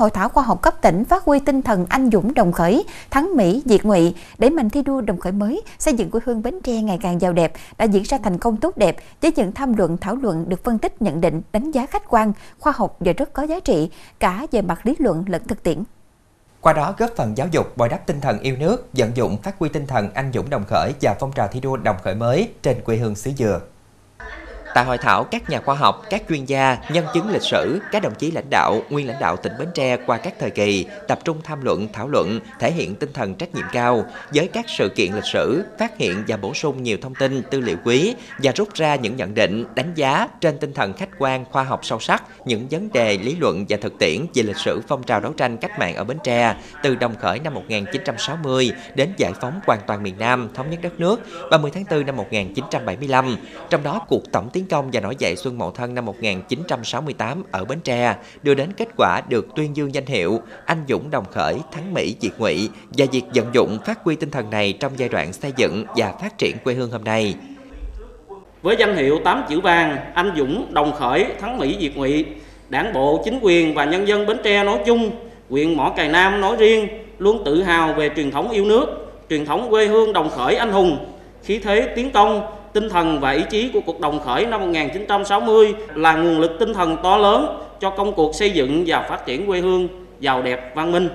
Hội thảo khoa học cấp tỉnh phát huy tinh thần anh dũng đồng khởi, thắng Mỹ, diệt ngụy, để mạnh thi đua đồng khởi mới, xây dựng quê hương Bến Tre ngày càng giàu đẹp đã diễn ra thành công tốt đẹp với những tham luận, thảo luận được phân tích, nhận định, đánh giá khách quan, khoa học và rất có giá trị cả về mặt lý luận lẫn thực tiễn. Qua đó góp phần giáo dục bồi đắp tinh thần yêu nước, vận dụng phát huy tinh thần anh dũng đồng khởi và phong trào thi đua đồng khởi mới trên quê hương xứ Dừa. Tại hội thảo, các nhà khoa học, các chuyên gia, nhân chứng lịch sử, các đồng chí lãnh đạo, nguyên lãnh đạo tỉnh Bến Tre qua các thời kỳ tập trung tham luận, thảo luận, thể hiện tinh thần trách nhiệm cao với các sự kiện lịch sử, phát hiện và bổ sung nhiều thông tin, tư liệu quý và rút ra những nhận định, đánh giá trên tinh thần khách quan, khoa học sâu sắc những vấn đề lý luận và thực tiễn về lịch sử phong trào đấu tranh cách mạng ở Bến Tre từ đồng khởi năm 1960 đến giải phóng hoàn toàn miền Nam, thống nhất đất nước 30 tháng 4 năm 1975. Trong đó cuộc tổng tiến tiến công và nổi dậy Xuân Mậu Thân năm 1968 ở Bến Tre đưa đến kết quả được tuyên dương danh hiệu Anh Dũng Đồng Khởi Thắng Mỹ Diệt Ngụy và việc vận dụng phát huy tinh thần này trong giai đoạn xây dựng và phát triển quê hương hôm nay. Với danh hiệu 8 chữ vàng Anh Dũng Đồng Khởi Thắng Mỹ Diệt Ngụy, Đảng bộ, chính quyền và nhân dân Bến Tre nói chung, huyện Mỏ Cày Nam nói riêng luôn tự hào về truyền thống yêu nước, truyền thống quê hương đồng khởi anh hùng, khí thế tiến công, tinh thần và ý chí của cuộc đồng khởi năm 1960 là nguồn lực tinh thần to lớn cho công cuộc xây dựng và phát triển quê hương giàu đẹp văn minh.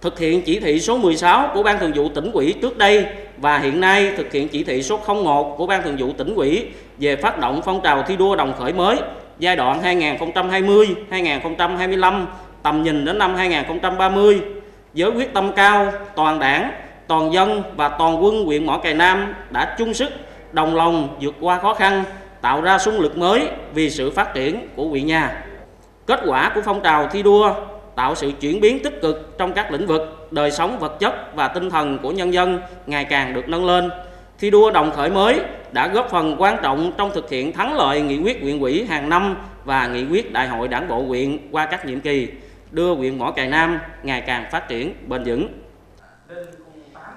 Thực hiện chỉ thị số 16 của Ban Thường vụ tỉnh ủy trước đây và hiện nay thực hiện chỉ thị số 01 của Ban Thường vụ tỉnh ủy về phát động phong trào thi đua đồng khởi mới giai đoạn 2020-2025 tầm nhìn đến năm 2030 với quyết tâm cao toàn đảng, toàn dân và toàn quân huyện Mỏ Cày Nam đã chung sức đồng lòng vượt qua khó khăn, tạo ra sung lực mới vì sự phát triển của huyện nhà. Kết quả của phong trào thi đua tạo sự chuyển biến tích cực trong các lĩnh vực đời sống vật chất và tinh thần của nhân dân ngày càng được nâng lên. Thi đua đồng khởi mới đã góp phần quan trọng trong thực hiện thắng lợi nghị quyết huyện ủy hàng năm và nghị quyết đại hội đảng bộ huyện qua các nhiệm kỳ, đưa huyện Mỏ Cày Nam ngày càng phát triển bền vững.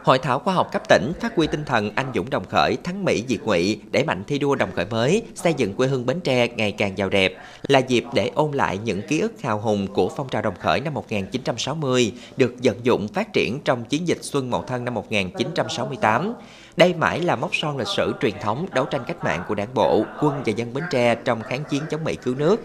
Hội thảo khoa học cấp tỉnh phát huy tinh thần anh dũng đồng khởi, thắng Mỹ diệt ngụy, đẩy mạnh thi đua đồng khởi mới, xây dựng quê hương Bến Tre ngày càng giàu đẹp, là dịp để ôn lại những ký ức hào hùng của phong trào đồng khởi năm 1960 được vận dụng phát triển trong chiến dịch Xuân Mậu Thân năm 1968. Đây mãi là mốc son lịch sử truyền thống đấu tranh cách mạng của đảng bộ, quân và dân Bến Tre trong kháng chiến chống Mỹ cứu nước.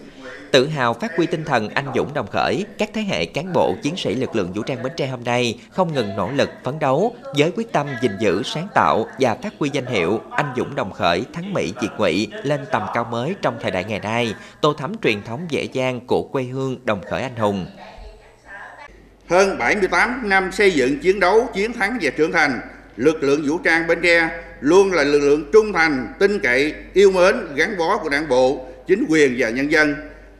Tự hào phát huy tinh thần anh dũng đồng khởi, các thế hệ cán bộ chiến sĩ lực lượng vũ trang Bến Tre hôm nay không ngừng nỗ lực phấn đấu với quyết tâm gìn giữ, sáng tạo và phát huy danh hiệu anh dũng đồng khởi, thắng Mỹ diệt ngụy lên tầm cao mới trong thời đại ngày nay, tô thắm truyền thống dễ dàng của quê hương đồng khởi anh hùng. Hơn 78 năm xây dựng chiến đấu, chiến thắng và trưởng thành, lực lượng vũ trang Bến Tre luôn là lực lượng trung thành, tin cậy, yêu mến, gắn bó của đảng bộ, chính quyền và nhân dân.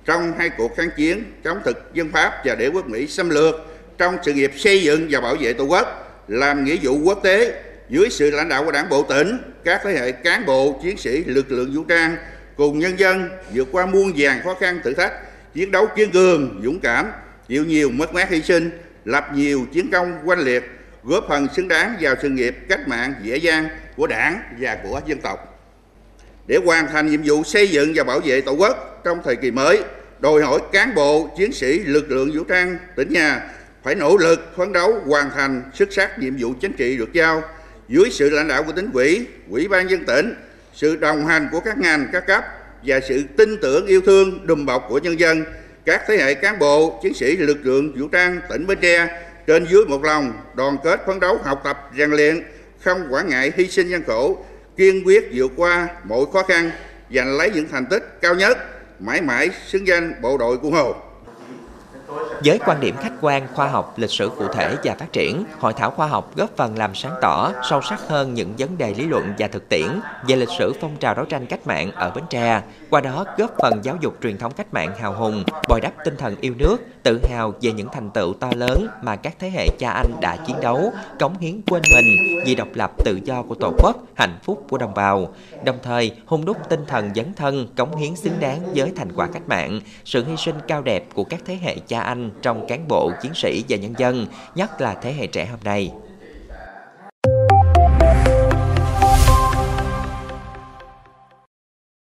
Trong hai cuộc kháng chiến chống thực dân Pháp và đế quốc Mỹ xâm lược trong sự nghiệp xây dựng và bảo vệ Tổ quốc, làm nghĩa vụ quốc tế dưới sự lãnh đạo của Đảng bộ tỉnh, các thế hệ cán bộ, chiến sĩ, lực lượng vũ trang cùng nhân dân vượt qua muôn vàng khó khăn thử thách, chiến đấu kiên cường, dũng cảm, chịu nhiều mất mát hy sinh, lập nhiều chiến công oanh liệt, góp phần xứng đáng vào sự nghiệp cách mạng dễ dàng của Đảng và của dân tộc. Để hoàn thành nhiệm vụ xây dựng và bảo vệ Tổ quốc trong thời kỳ mới, đòi hỏi cán bộ, chiến sĩ, lực lượng vũ trang tỉnh nhà phải nỗ lực phấn đấu hoàn thành xuất sắc nhiệm vụ chính trị được giao dưới sự lãnh đạo của tỉnh ủy, ủy ban dân tỉnh, sự đồng hành của các ngành, các cấp và sự tin tưởng yêu thương đùm bọc của nhân dân, các thế hệ cán bộ, chiến sĩ, lực lượng vũ trang tỉnh Bến Tre trên dưới một lòng, đoàn kết phấn đấu học tập, rèn luyện, không quản ngại hy sinh gian khổ, kiên quyết vượt qua mọi khó khăn, giành lấy những thành tích cao nhất, mãi mãi xứng danh bộ đội cụ Hồ. Với quan điểm khách quan, khoa học, lịch sử cụ thể và phát triển, hội thảo khoa học góp phần làm sáng tỏ, sâu sắc hơn những vấn đề lý luận và thực tiễn về lịch sử phong trào đấu tranh cách mạng ở Bến Tre, qua đó góp phần giáo dục truyền thống cách mạng hào hùng, bồi đắp tinh thần yêu nước, tự hào về những thành tựu to lớn mà các thế hệ cha anh đã chiến đấu, cống hiến quên mình vì độc lập tự do của Tổ quốc, hạnh phúc của đồng bào. Đồng thời, hung đúc tinh thần dấn thân, cống hiến xứng đáng với thành quả cách mạng, sự hy sinh cao đẹp của các thế hệ cha anh trong cán bộ, chiến sĩ và nhân dân, nhất là thế hệ trẻ hôm nay.